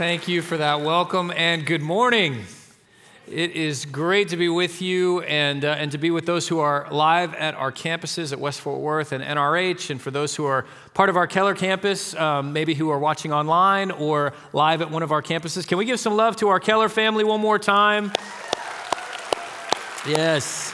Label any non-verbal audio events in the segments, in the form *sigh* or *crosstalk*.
Thank you for that welcome and good morning. It is great to be with you and, uh, and to be with those who are live at our campuses at West Fort Worth and NRH, and for those who are part of our Keller campus, um, maybe who are watching online or live at one of our campuses. Can we give some love to our Keller family one more time? Yes.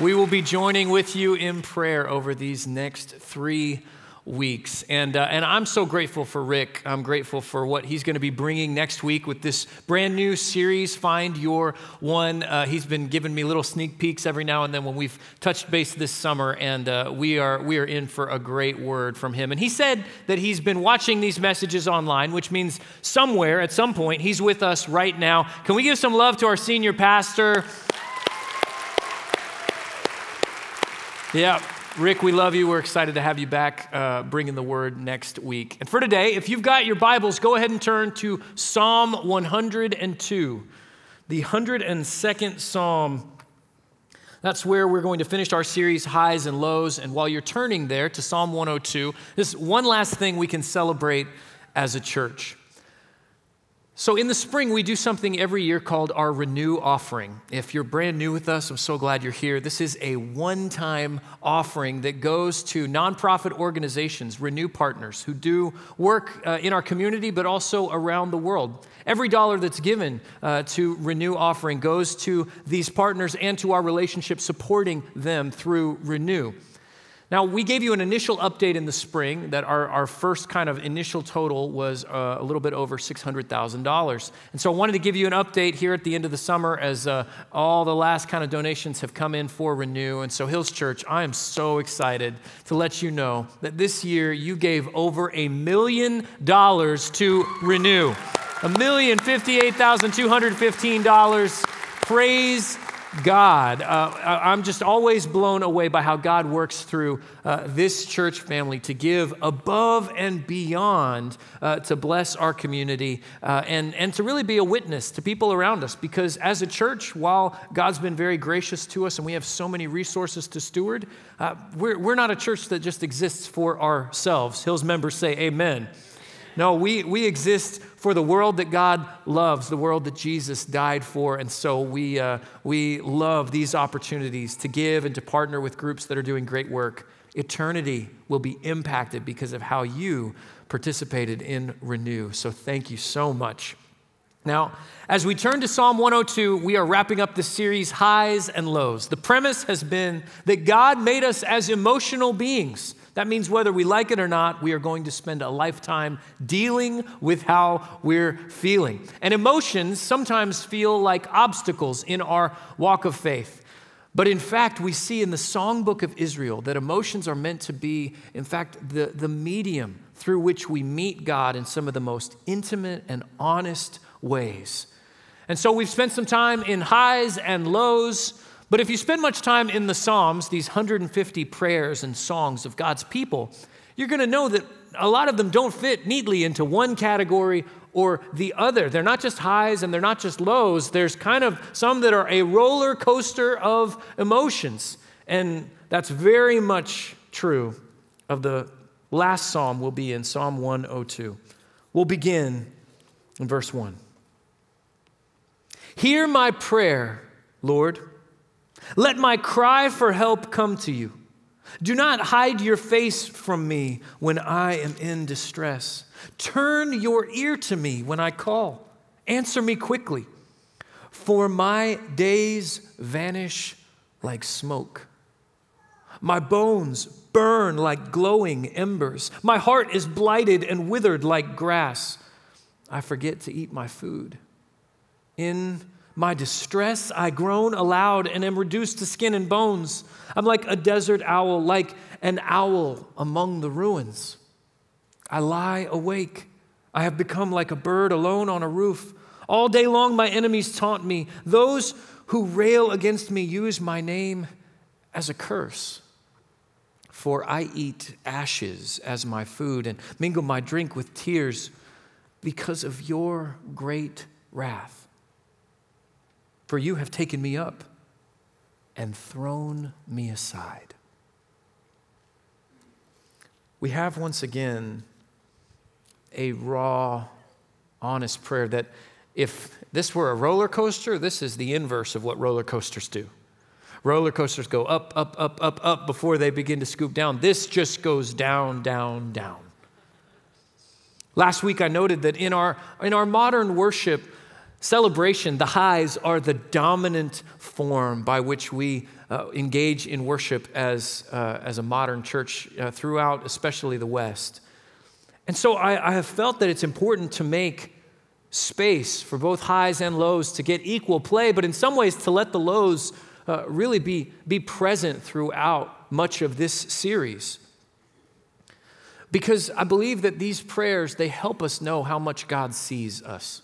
We will be joining with you in prayer over these next three weeks. And, uh, and I'm so grateful for Rick. I'm grateful for what he's going to be bringing next week with this brand new series, Find Your One. Uh, he's been giving me little sneak peeks every now and then when we've touched base this summer, and uh, we, are, we are in for a great word from him. And he said that he's been watching these messages online, which means somewhere at some point he's with us right now. Can we give some love to our senior pastor? Yeah. Rick, we love you. We're excited to have you back uh, bringing the word next week. And for today, if you've got your Bibles, go ahead and turn to Psalm 102, the 102nd Psalm. That's where we're going to finish our series, Highs and Lows. And while you're turning there to Psalm 102, this one last thing we can celebrate as a church. So, in the spring, we do something every year called our Renew offering. If you're brand new with us, I'm so glad you're here. This is a one time offering that goes to nonprofit organizations, Renew partners, who do work uh, in our community but also around the world. Every dollar that's given uh, to Renew offering goes to these partners and to our relationship supporting them through Renew. Now, we gave you an initial update in the spring that our, our first kind of initial total was uh, a little bit over $600,000. And so I wanted to give you an update here at the end of the summer as uh, all the last kind of donations have come in for Renew. And so, Hills Church, I am so excited to let you know that this year you gave over a million dollars to Renew. A million fifty-eight thousand two hundred fifteen dollars. Praise God. Uh, I'm just always blown away by how God works through uh, this church family to give above and beyond uh, to bless our community uh, and, and to really be a witness to people around us. Because as a church, while God's been very gracious to us and we have so many resources to steward, uh, we're, we're not a church that just exists for ourselves. Hills members say, Amen. No, we, we exist for the world that God loves, the world that Jesus died for. And so we, uh, we love these opportunities to give and to partner with groups that are doing great work. Eternity will be impacted because of how you participated in Renew. So thank you so much. Now, as we turn to Psalm 102, we are wrapping up the series Highs and Lows. The premise has been that God made us as emotional beings. That means whether we like it or not, we are going to spend a lifetime dealing with how we're feeling. And emotions sometimes feel like obstacles in our walk of faith. But in fact, we see in the songbook of Israel that emotions are meant to be, in fact, the, the medium through which we meet God in some of the most intimate and honest ways. And so we've spent some time in highs and lows but if you spend much time in the Psalms, these 150 prayers and songs of God's people, you're going to know that a lot of them don't fit neatly into one category or the other. They're not just highs and they're not just lows. There's kind of some that are a roller coaster of emotions. And that's very much true of the last psalm we'll be in, Psalm 102. We'll begin in verse 1. Hear my prayer, Lord. Let my cry for help come to you. Do not hide your face from me when I am in distress. Turn your ear to me when I call. Answer me quickly, for my days vanish like smoke. My bones burn like glowing embers. My heart is blighted and withered like grass. I forget to eat my food. In my distress, I groan aloud and am reduced to skin and bones. I'm like a desert owl, like an owl among the ruins. I lie awake. I have become like a bird alone on a roof. All day long, my enemies taunt me. Those who rail against me use my name as a curse. For I eat ashes as my food and mingle my drink with tears because of your great wrath. For you have taken me up and thrown me aside. We have once again a raw honest prayer that if this were a roller coaster, this is the inverse of what roller coasters do. Roller coasters go up, up, up, up, up before they begin to scoop down. This just goes down, down, down. Last week I noted that in our, in our modern worship celebration, the highs are the dominant form by which we uh, engage in worship as, uh, as a modern church uh, throughout, especially the West. And so I, I have felt that it's important to make space for both highs and lows to get equal play, but in some ways to let the lows uh, really be, be present throughout much of this series. Because I believe that these prayers, they help us know how much God sees us.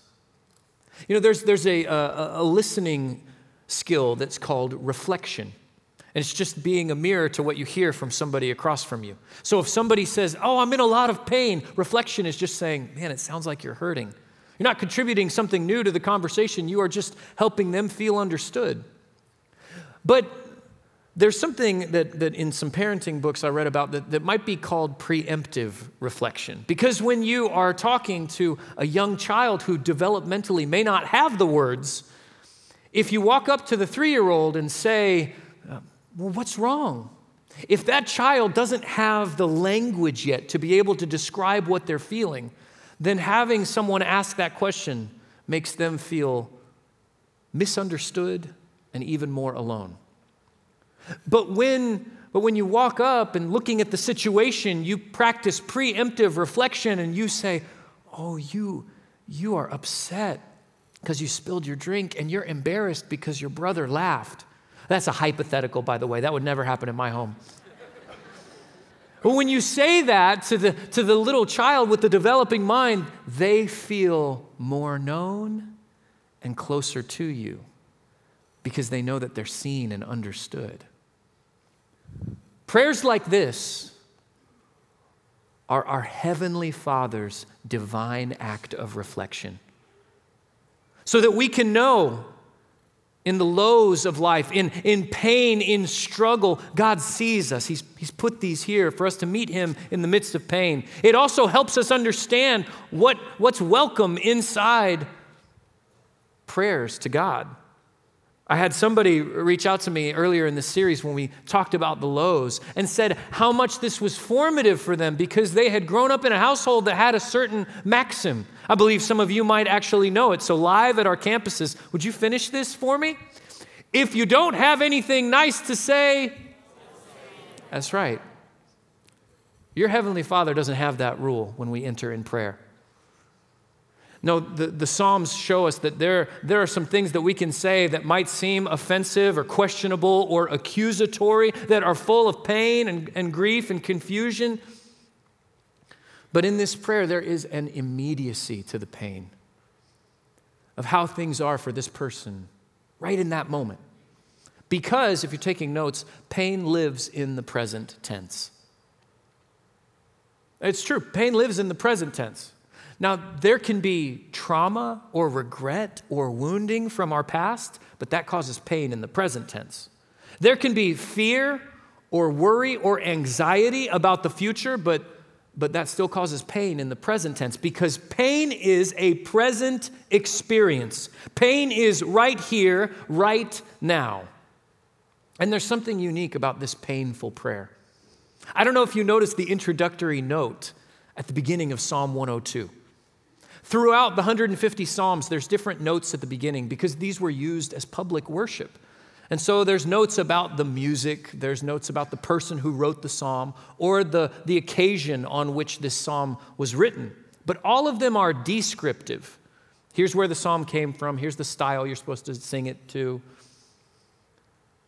You know, there's, there's a, a, a listening skill that's called reflection. And it's just being a mirror to what you hear from somebody across from you. So if somebody says, Oh, I'm in a lot of pain, reflection is just saying, Man, it sounds like you're hurting. You're not contributing something new to the conversation, you are just helping them feel understood. But there's something that, that in some parenting books I read about that, that might be called preemptive reflection. Because when you are talking to a young child who developmentally may not have the words, if you walk up to the three year old and say, uh, Well, what's wrong? If that child doesn't have the language yet to be able to describe what they're feeling, then having someone ask that question makes them feel misunderstood and even more alone. But when, but when you walk up and looking at the situation, you practice preemptive reflection and you say, Oh, you, you are upset because you spilled your drink and you're embarrassed because your brother laughed. That's a hypothetical, by the way. That would never happen in my home. But when you say that to the, to the little child with the developing mind, they feel more known and closer to you because they know that they're seen and understood. Prayers like this are our Heavenly Father's divine act of reflection. So that we can know in the lows of life, in, in pain, in struggle, God sees us. He's, he's put these here for us to meet Him in the midst of pain. It also helps us understand what, what's welcome inside prayers to God. I had somebody reach out to me earlier in the series when we talked about the lows and said how much this was formative for them because they had grown up in a household that had a certain maxim. I believe some of you might actually know it. So, live at our campuses, would you finish this for me? If you don't have anything nice to say, that's right. Your Heavenly Father doesn't have that rule when we enter in prayer. No, the, the Psalms show us that there, there are some things that we can say that might seem offensive or questionable or accusatory, that are full of pain and, and grief and confusion. But in this prayer, there is an immediacy to the pain of how things are for this person right in that moment. Because, if you're taking notes, pain lives in the present tense. It's true, pain lives in the present tense. Now, there can be trauma or regret or wounding from our past, but that causes pain in the present tense. There can be fear or worry or anxiety about the future, but, but that still causes pain in the present tense because pain is a present experience. Pain is right here, right now. And there's something unique about this painful prayer. I don't know if you noticed the introductory note at the beginning of Psalm 102. Throughout the 150 Psalms, there's different notes at the beginning because these were used as public worship. And so there's notes about the music, there's notes about the person who wrote the psalm, or the, the occasion on which this psalm was written. But all of them are descriptive. Here's where the psalm came from, here's the style you're supposed to sing it to.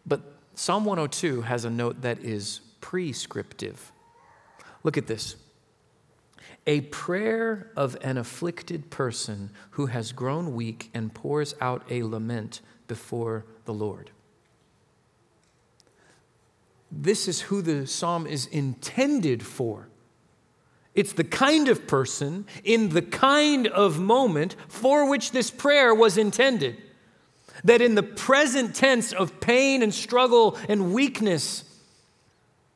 But Psalm 102 has a note that is prescriptive. Look at this a prayer of an afflicted person who has grown weak and pours out a lament before the Lord. This is who the psalm is intended for. It's the kind of person in the kind of moment for which this prayer was intended. That in the present tense of pain and struggle and weakness,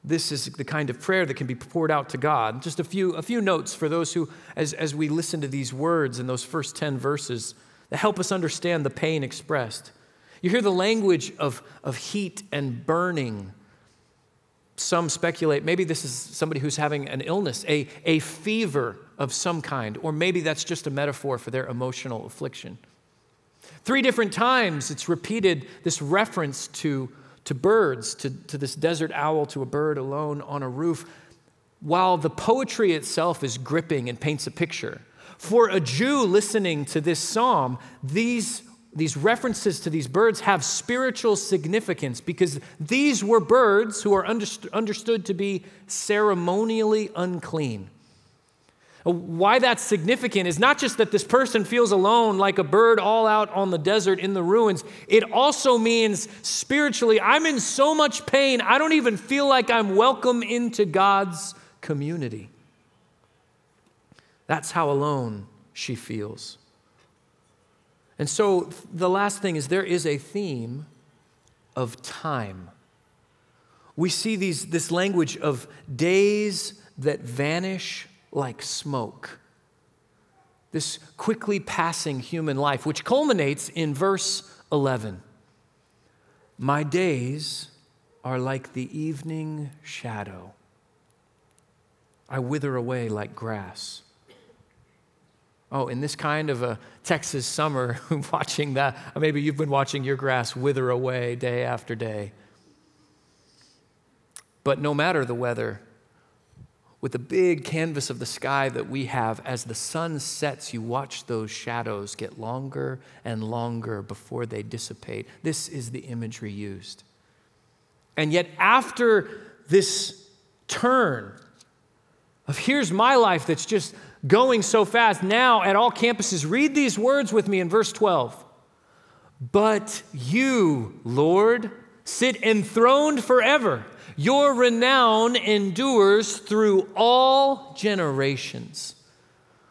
this is the kind of prayer that can be poured out to God. Just a few, a few notes for those who, as, as we listen to these words in those first 10 verses, that help us understand the pain expressed. You hear the language of, of heat and burning. Some speculate maybe this is somebody who's having an illness, a, a fever of some kind, or maybe that's just a metaphor for their emotional affliction. Three different times it's repeated this reference to, to birds, to, to this desert owl, to a bird alone on a roof, while the poetry itself is gripping and paints a picture. For a Jew listening to this psalm, these, these references to these birds have spiritual significance because these were birds who are understood to be ceremonially unclean. Why that's significant is not just that this person feels alone like a bird all out on the desert in the ruins. It also means spiritually, I'm in so much pain, I don't even feel like I'm welcome into God's community. That's how alone she feels. And so the last thing is there is a theme of time. We see these, this language of days that vanish like smoke. This quickly passing human life, which culminates in verse 11. My days are like the evening shadow. I wither away like grass. Oh, in this kind of a Texas summer, *laughs* watching that, maybe you've been watching your grass wither away day after day. But no matter the weather, with the big canvas of the sky that we have, as the sun sets, you watch those shadows get longer and longer before they dissipate. This is the imagery used. And yet, after this turn of here's my life that's just going so fast. Now, at all campuses, read these words with me in verse 12. But you, Lord, sit enthroned forever. Your renown endures through all generations.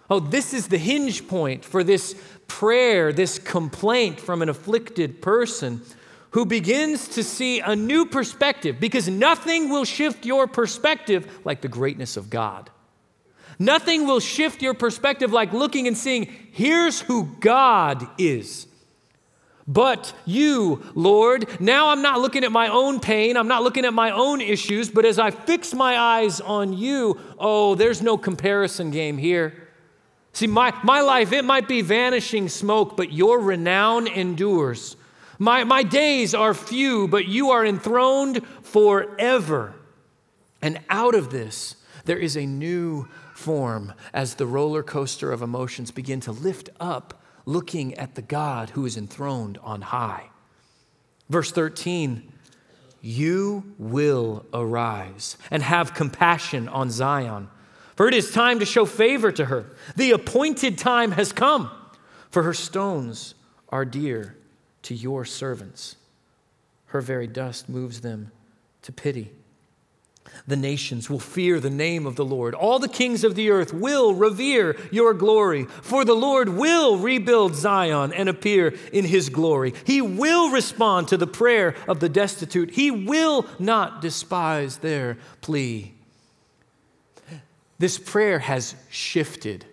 Oh, this is the hinge point for this prayer, this complaint from an afflicted person who begins to see a new perspective because nothing will shift your perspective like the greatness of God. Nothing will shift your perspective like looking and seeing, here's who God is. But you, Lord, now I'm not looking at my own pain, I'm not looking at my own issues, but as I fix my eyes on you, oh, there's no comparison game here. See, my, my life, it might be vanishing smoke, but your renown endures. My, my days are few, but you are enthroned forever. And out of this, there is a new form as the roller coaster of emotions begin to lift up, looking at the God who is enthroned on high. Verse 13 You will arise and have compassion on Zion, for it is time to show favor to her. The appointed time has come, for her stones are dear to your servants. Her very dust moves them to pity. The nations will fear the name of the Lord. All the kings of the earth will revere your glory, for the Lord will rebuild Zion and appear in his glory. He will respond to the prayer of the destitute, he will not despise their plea. This prayer has shifted.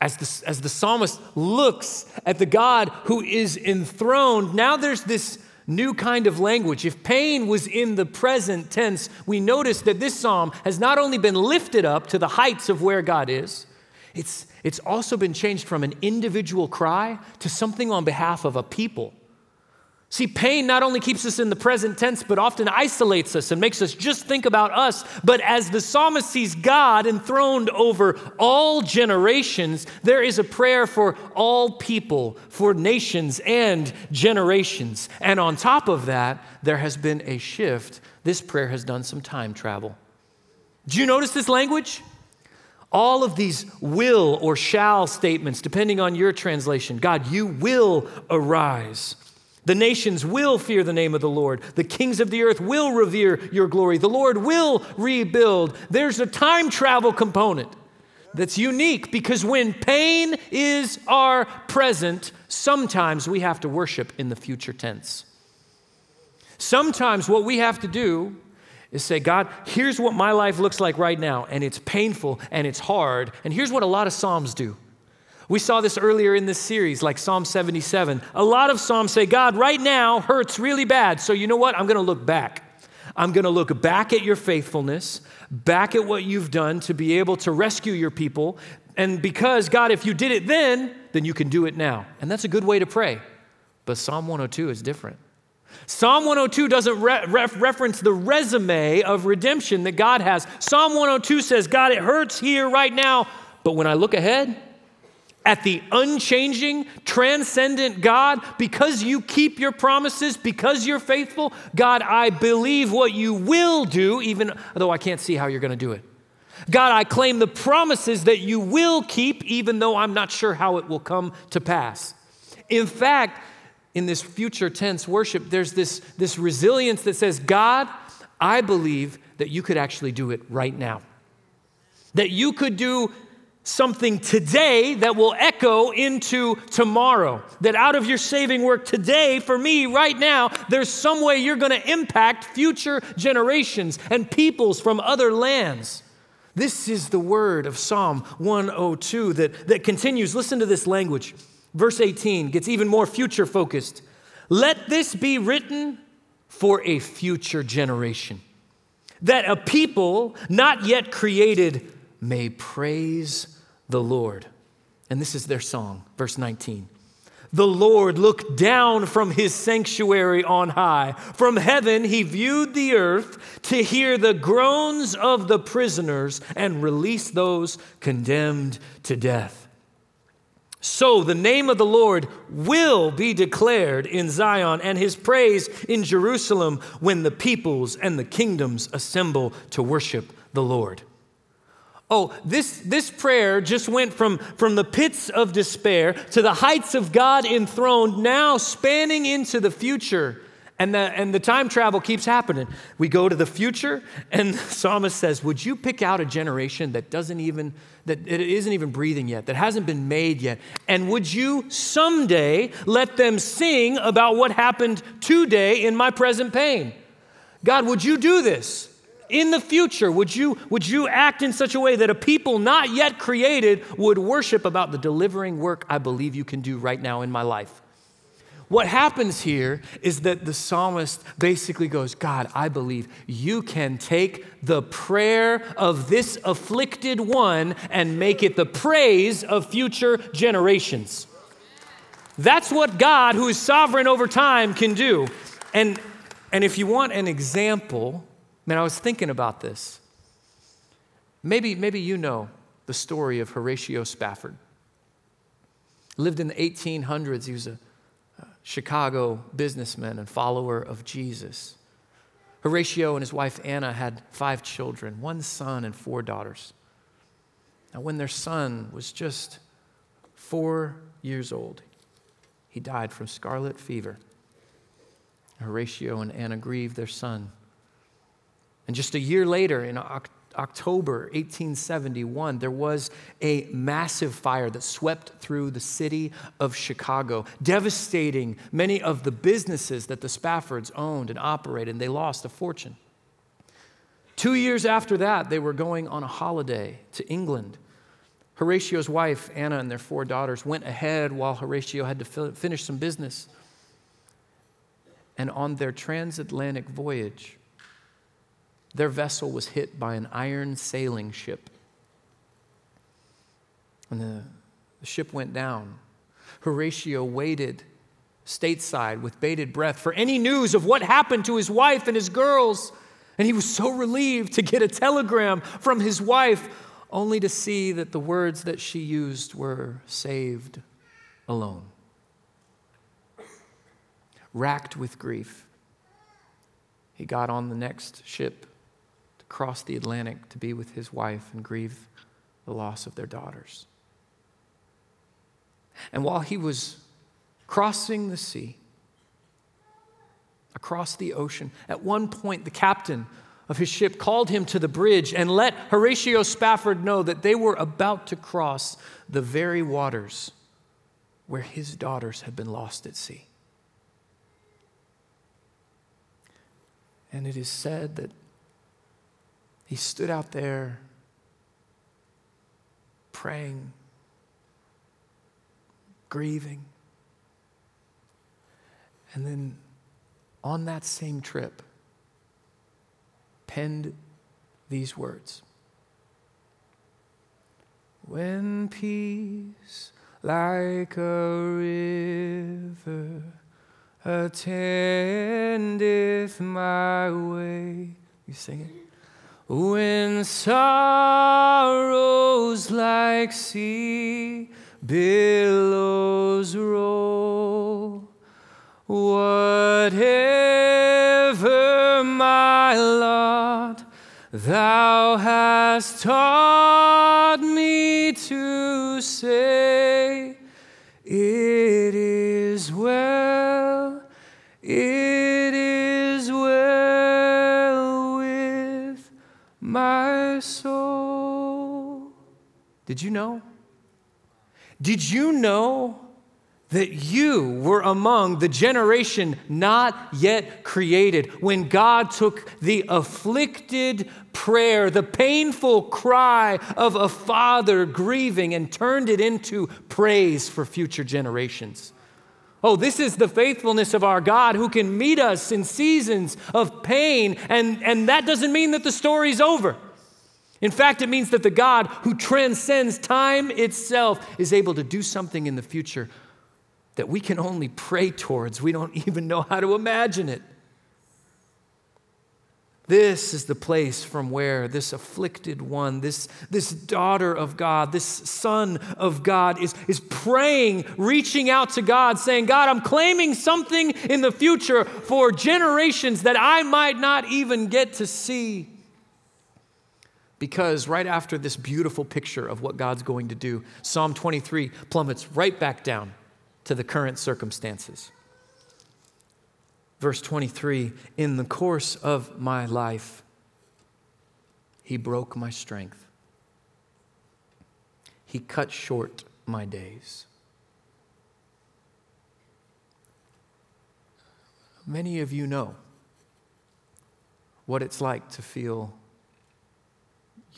As the, as the psalmist looks at the God who is enthroned, now there's this new kind of language. If pain was in the present tense, we notice that this psalm has not only been lifted up to the heights of where God is, it's, it's also been changed from an individual cry to something on behalf of a people. See, pain not only keeps us in the present tense, but often isolates us and makes us just think about us. But as the psalmist sees God enthroned over all generations, there is a prayer for all people, for nations and generations. And on top of that, there has been a shift. This prayer has done some time travel. Do you notice this language? All of these will or shall statements, depending on your translation. God, you will arise. The nations will fear the name of the Lord. The kings of the earth will revere your glory. The Lord will rebuild. There's a time travel component that's unique because when pain is our present, sometimes we have to worship in the future tense. Sometimes what we have to do is say, God, here's what my life looks like right now, and it's painful and it's hard. And here's what a lot of Psalms do. We saw this earlier in this series, like Psalm 77. A lot of Psalms say, God, right now hurts really bad. So you know what? I'm going to look back. I'm going to look back at your faithfulness, back at what you've done to be able to rescue your people. And because, God, if you did it then, then you can do it now. And that's a good way to pray. But Psalm 102 is different. Psalm 102 doesn't re- reference the resume of redemption that God has. Psalm 102 says, God, it hurts here right now, but when I look ahead at the unchanging, transcendent God, because you keep your promises, because you're faithful, God, I believe what you will do, even though I can't see how you're going to do it. God, I claim the promises that you will keep, even though I'm not sure how it will come to pass. In fact, in this future tense worship, there's this, this resilience that says, God, I believe that you could actually do it right now. That you could do something today that will echo into tomorrow. That out of your saving work today, for me right now, there's some way you're going to impact future generations and peoples from other lands. This is the word of Psalm 102 that, that continues. Listen to this language. Verse 18 gets even more future focused. Let this be written for a future generation, that a people not yet created may praise the Lord. And this is their song, verse 19. The Lord looked down from his sanctuary on high. From heaven, he viewed the earth to hear the groans of the prisoners and release those condemned to death. So the name of the Lord will be declared in Zion and his praise in Jerusalem when the peoples and the kingdoms assemble to worship the Lord. Oh, this, this prayer just went from, from the pits of despair to the heights of God enthroned, now spanning into the future. And the, and the time travel keeps happening. We go to the future, and the psalmist says, Would you pick out a generation that doesn't even that it isn't even breathing yet, that hasn't been made yet. And would you someday let them sing about what happened today in my present pain? God, would you do this? In the future, would you, would you act in such a way that a people not yet created would worship about the delivering work I believe you can do right now in my life? What happens here is that the psalmist basically goes, God, I believe you can take the prayer of this afflicted one and make it the praise of future generations. That's what God, who is sovereign over time, can do. And, and if you want an example, man, I was thinking about this. Maybe, maybe you know the story of Horatio Spafford. Lived in the 1800s. He was a Chicago businessman and follower of Jesus. Horatio and his wife Anna had five children one son and four daughters. Now, when their son was just four years old, he died from scarlet fever. Horatio and Anna grieved their son. And just a year later, in October, October 1871, there was a massive fire that swept through the city of Chicago, devastating many of the businesses that the Spaffords owned and operated, and they lost a fortune. Two years after that, they were going on a holiday to England. Horatio's wife, Anna, and their four daughters went ahead while Horatio had to finish some business. And on their transatlantic voyage, their vessel was hit by an iron sailing ship. And the, the ship went down. Horatio waited stateside with bated breath for any news of what happened to his wife and his girls. And he was so relieved to get a telegram from his wife, only to see that the words that she used were saved alone. Racked with grief, he got on the next ship cross the Atlantic to be with his wife and grieve the loss of their daughters. And while he was crossing the sea, across the ocean, at one point the captain of his ship called him to the bridge and let Horatio Spafford know that they were about to cross the very waters where his daughters had been lost at sea. And it is said that he stood out there praying, grieving. And then on that same trip, penned these words When peace like a river attendeth my way. You sing it? When sorrows like sea billows roll, whatever my lot, thou hast taught me to say, soul. Did you know? Did you know that you were among the generation not yet created when God took the afflicted prayer, the painful cry of a father grieving, and turned it into praise for future generations? Oh, this is the faithfulness of our God who can meet us in seasons of pain, and, and that doesn't mean that the story's over. In fact, it means that the God who transcends time itself is able to do something in the future that we can only pray towards. We don't *laughs* even know how to imagine it. This is the place from where this afflicted one, this, this daughter of God, this son of God is, is praying, reaching out to God, saying, God, I'm claiming something in the future for generations that I might not even get to see. Because right after this beautiful picture of what God's going to do, Psalm 23 plummets right back down to the current circumstances. Verse 23 In the course of my life, he broke my strength, he cut short my days. Many of you know what it's like to feel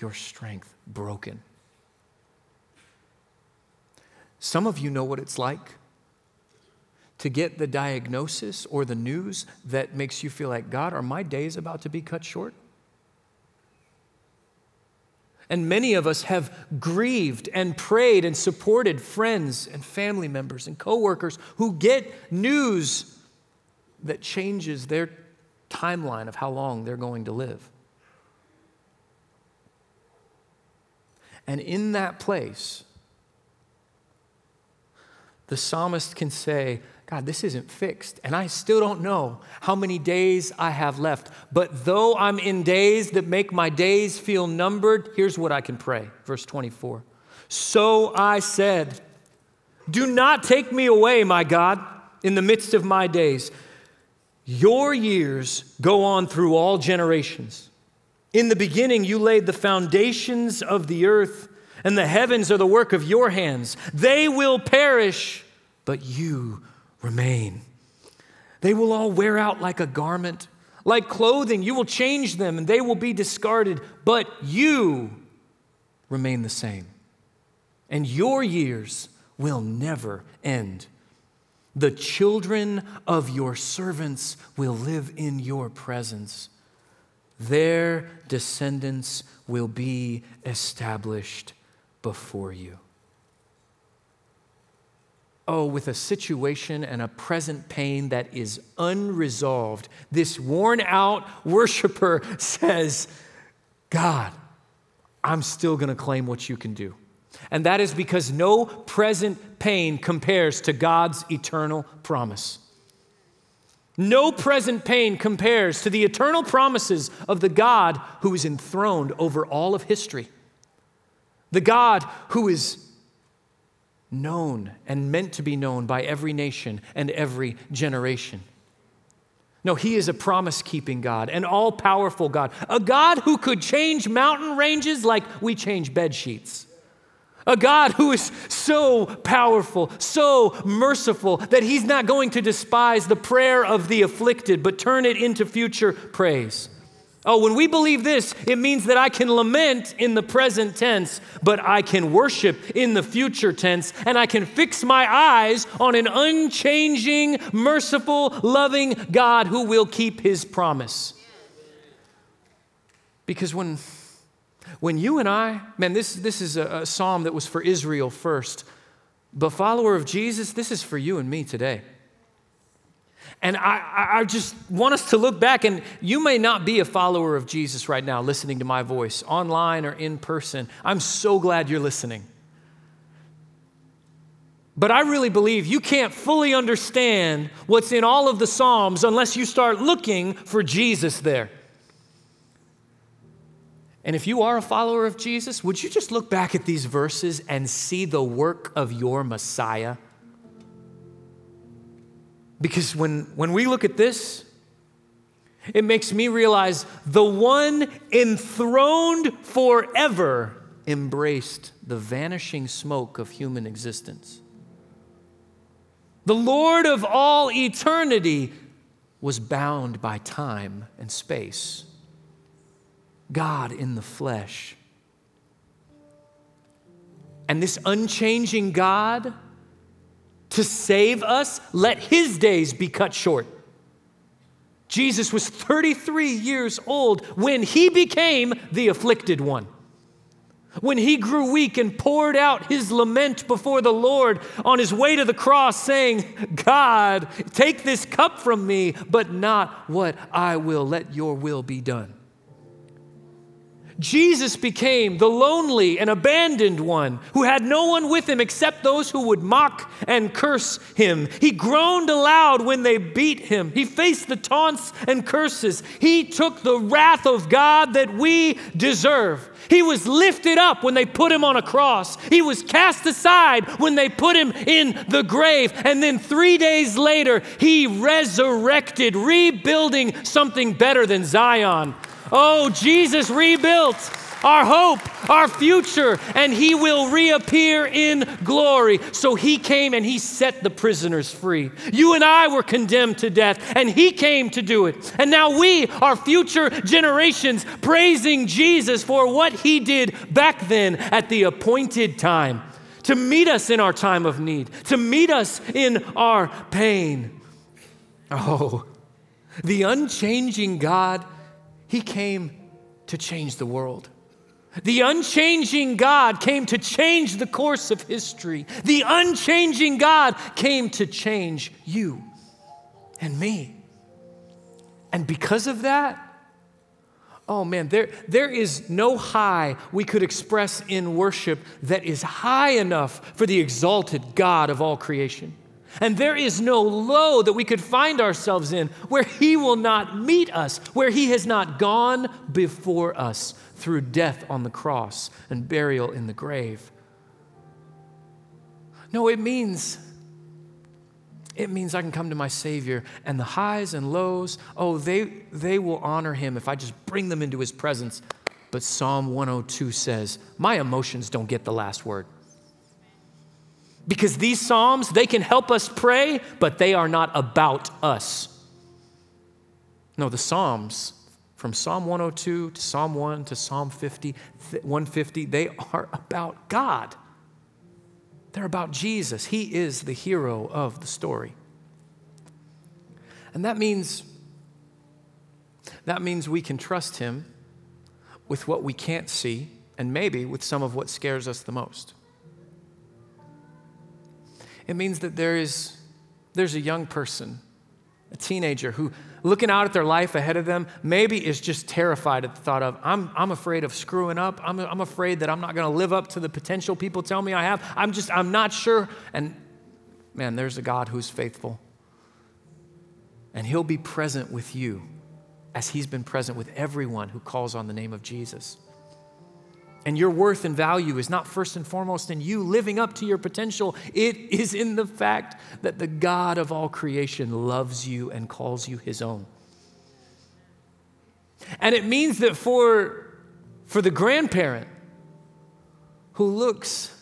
your strength broken. Some of you know what it's like to get the diagnosis or the news that makes you feel like, God, are my days about to be cut short? And many of us have grieved and prayed and supported friends and family members and coworkers who get news that changes their timeline of how long they're going to live. And in that place, the psalmist can say, God, this isn't fixed, and I still don't know how many days I have left. But though I'm in days that make my days feel numbered, here's what I can pray. Verse 24. So I said, Do not take me away, my God, in the midst of my days. Your years go on through all generations. In the beginning, you laid the foundations of the earth, and the heavens are the work of your hands. They will perish, but you remain. They will all wear out like a garment, like clothing. You will change them, and they will be discarded, but you remain the same. And your years will never end. The children of your servants will live in your presence their descendants will be established before you. Oh, with a situation and a present pain that is unresolved, this worn out worshiper *laughs* says, God, I'm still going to claim what you can do. And that is because no present pain compares to God's eternal promise. No present pain compares to the eternal promises of the God who is enthroned over all of history. The God who is known and meant to be known by every nation and every generation. No, he is a promise keeping God, an all powerful God, a God who could change mountain ranges like we change bed sheets. A God who is so powerful, so merciful, that He's not going to despise the prayer of the afflicted, but turn it into future praise. Oh, when we believe this, it means that I can lament in the present tense, but I can worship in the future tense, and I can fix my eyes on an unchanging, merciful, loving God who will keep his promise. Because when, when you and I, man, this, this is a, a psalm that was for Israel first, but follower of Jesus, this is for you and me today. And I, I just want us to look back, and you may not be a follower of Jesus right now, listening to my voice, online or in person. I'm so glad you're listening. But I really believe you can't fully understand what's in all of the Psalms unless you start looking for Jesus there. And if you are a follower of Jesus, would you just look back at these verses and see the work of your Messiah? Because when, when we look at this, it makes me realize the one enthroned forever embraced the vanishing smoke of human existence. The Lord of all eternity was bound by time and space. God in the flesh. And this unchanging God to save us, let his days be cut short. Jesus was 33 years old when he became the afflicted one. When he grew weak and poured out his lament before the Lord on his way to the cross, saying, God, take this cup from me, but not what I will, let your will be done. Jesus became the lonely and abandoned one who had no one with him except those who would mock and curse him. He groaned aloud when they beat him. He faced the taunts and curses. He took the wrath of God that we deserve. He was lifted up when they put him on a cross. He was cast aside when they put him in the grave. And then three days later, he resurrected, rebuilding something better than Zion. Oh, Jesus rebuilt our hope, our future, and he will reappear in glory. So he came and he set the prisoners free. You and I were condemned to death, and he came to do it. And now we are future generations praising Jesus for what he did back then at the appointed time to meet us in our time of need, to meet us in our pain. Oh, the unchanging God he came to change the world. The unchanging God came to change the course of history. The unchanging God came to change you and me. And because of that, oh man, there, there is no high we could express in worship that is high enough for the exalted God of all creation. And there is no low that we could find ourselves in where He will not meet us, where He has not gone before us through death on the cross and burial in the grave. No, it means. It means I can come to my Savior and the highs and lows, oh, they, they will honor Him if I just bring them into His presence. But Psalm 102 says, My emotions don't get the last word. Because these Psalms, they can help us pray, but they are not about us. No, the Psalms, from Psalm 102 to Psalm 1 to Psalm 50, 150, they are about God. They're about Jesus. He is the hero of the story. And that means that means we can trust him with what we can't see and maybe with some of what scares us the most. It means that there is, there's a young person, a teenager, who looking out at their life ahead of them maybe is just terrified at the thought of, I'm, I'm afraid of screwing up. I'm, I'm afraid that I'm not going to live up to the potential people tell me I have. I'm just, I'm not sure. And man, there's a God who's faithful. And he'll be present with you as he's been present with everyone who calls on the name of Jesus. And your worth and value is not first and foremost in you living up to your potential. It is in the fact that the God of all creation loves you and calls you his own. And it means that for, for the grandparent who looks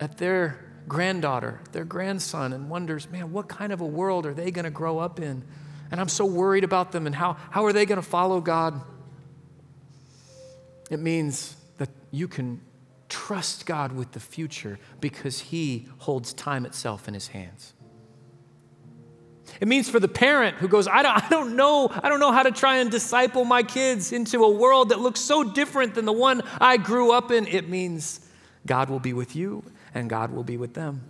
at their granddaughter, their grandson, and wonders, man, what kind of a world are they going to grow up in? And I'm so worried about them and how, how are they going to follow God? It means you can trust God with the future because He holds time itself in His hands. It means for the parent who goes, I don't, I don't know, I don't know how to try and disciple my kids into a world that looks so different than the one I grew up in. It means God will be with you and God will be with them.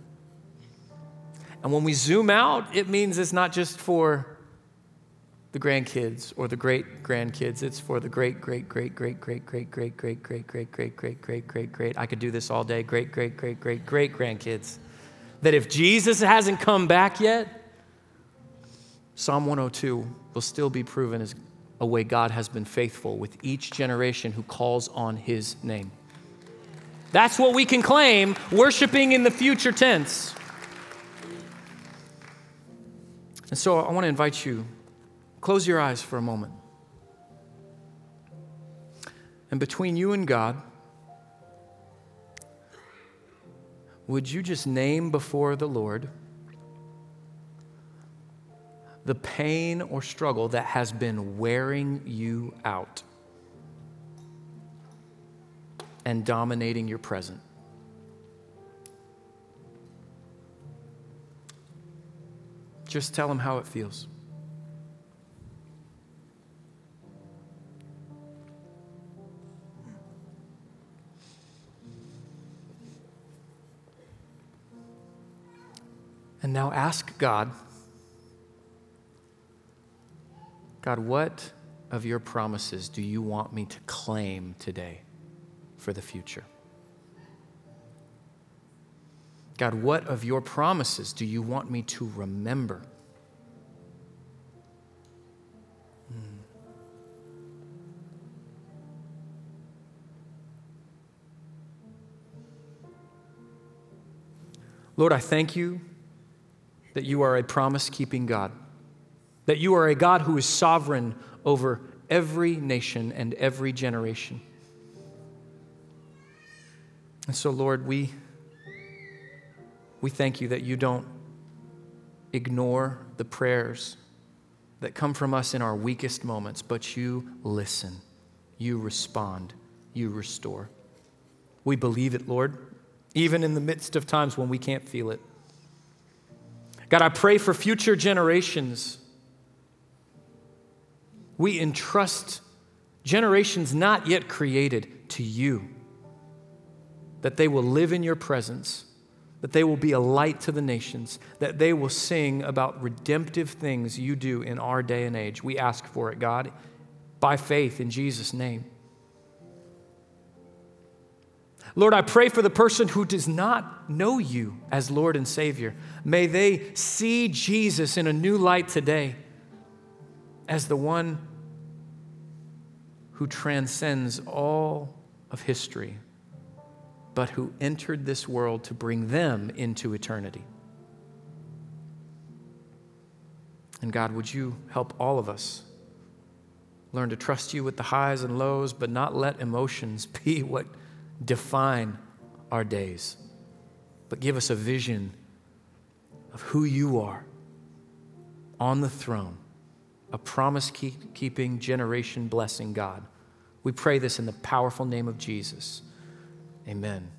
And when we zoom out, it means it's not just for the grandkids or the great grandkids. It's for the great, great, great, great, great, great, great, great, great, great, great, great, great, great, great. Great. I could do this all day. Great, great, great, great, great grandkids. That if Jesus hasn't come back yet, Psalm 102 will still be proven as a way God has been faithful with each generation who calls on his name. That's what we can claim, worshiping in the future tense. And so I want to invite you, close your eyes for a moment. And between you and God, would you just name before the Lord? the pain or struggle that has been wearing you out and dominating your present. Just tell him how it feels. And now ask God God, what of your promises do you want me to claim today for the future? God, what of your promises do you want me to remember? Hmm. Lord, I thank you that you are a promise keeping God that you are a God who is sovereign over every nation and every generation. And so, Lord, we, we thank you that you don't ignore the prayers that come from us in our weakest moments, but you listen, you respond, you restore. We believe it, Lord, even in the midst of times when we can't feel it. God, I pray for future generations we entrust generations not yet created to you, that they will live in your presence, that they will be a light to the nations, that they will sing about redemptive things you do in our day and age. We ask for it, God, by faith in Jesus' name. Lord, I pray for the person who does not know you as Lord and Savior. May they see Jesus in a new light today as the one who transcends all of history, but who entered this world to bring them into eternity. And God, would you help all of us learn to trust you with the highs and lows, but not let emotions *laughs* be what define our days, but give us a vision of who you are on the throne a promise keeping, generation blessing God. We pray this in the powerful name of Jesus. Amen.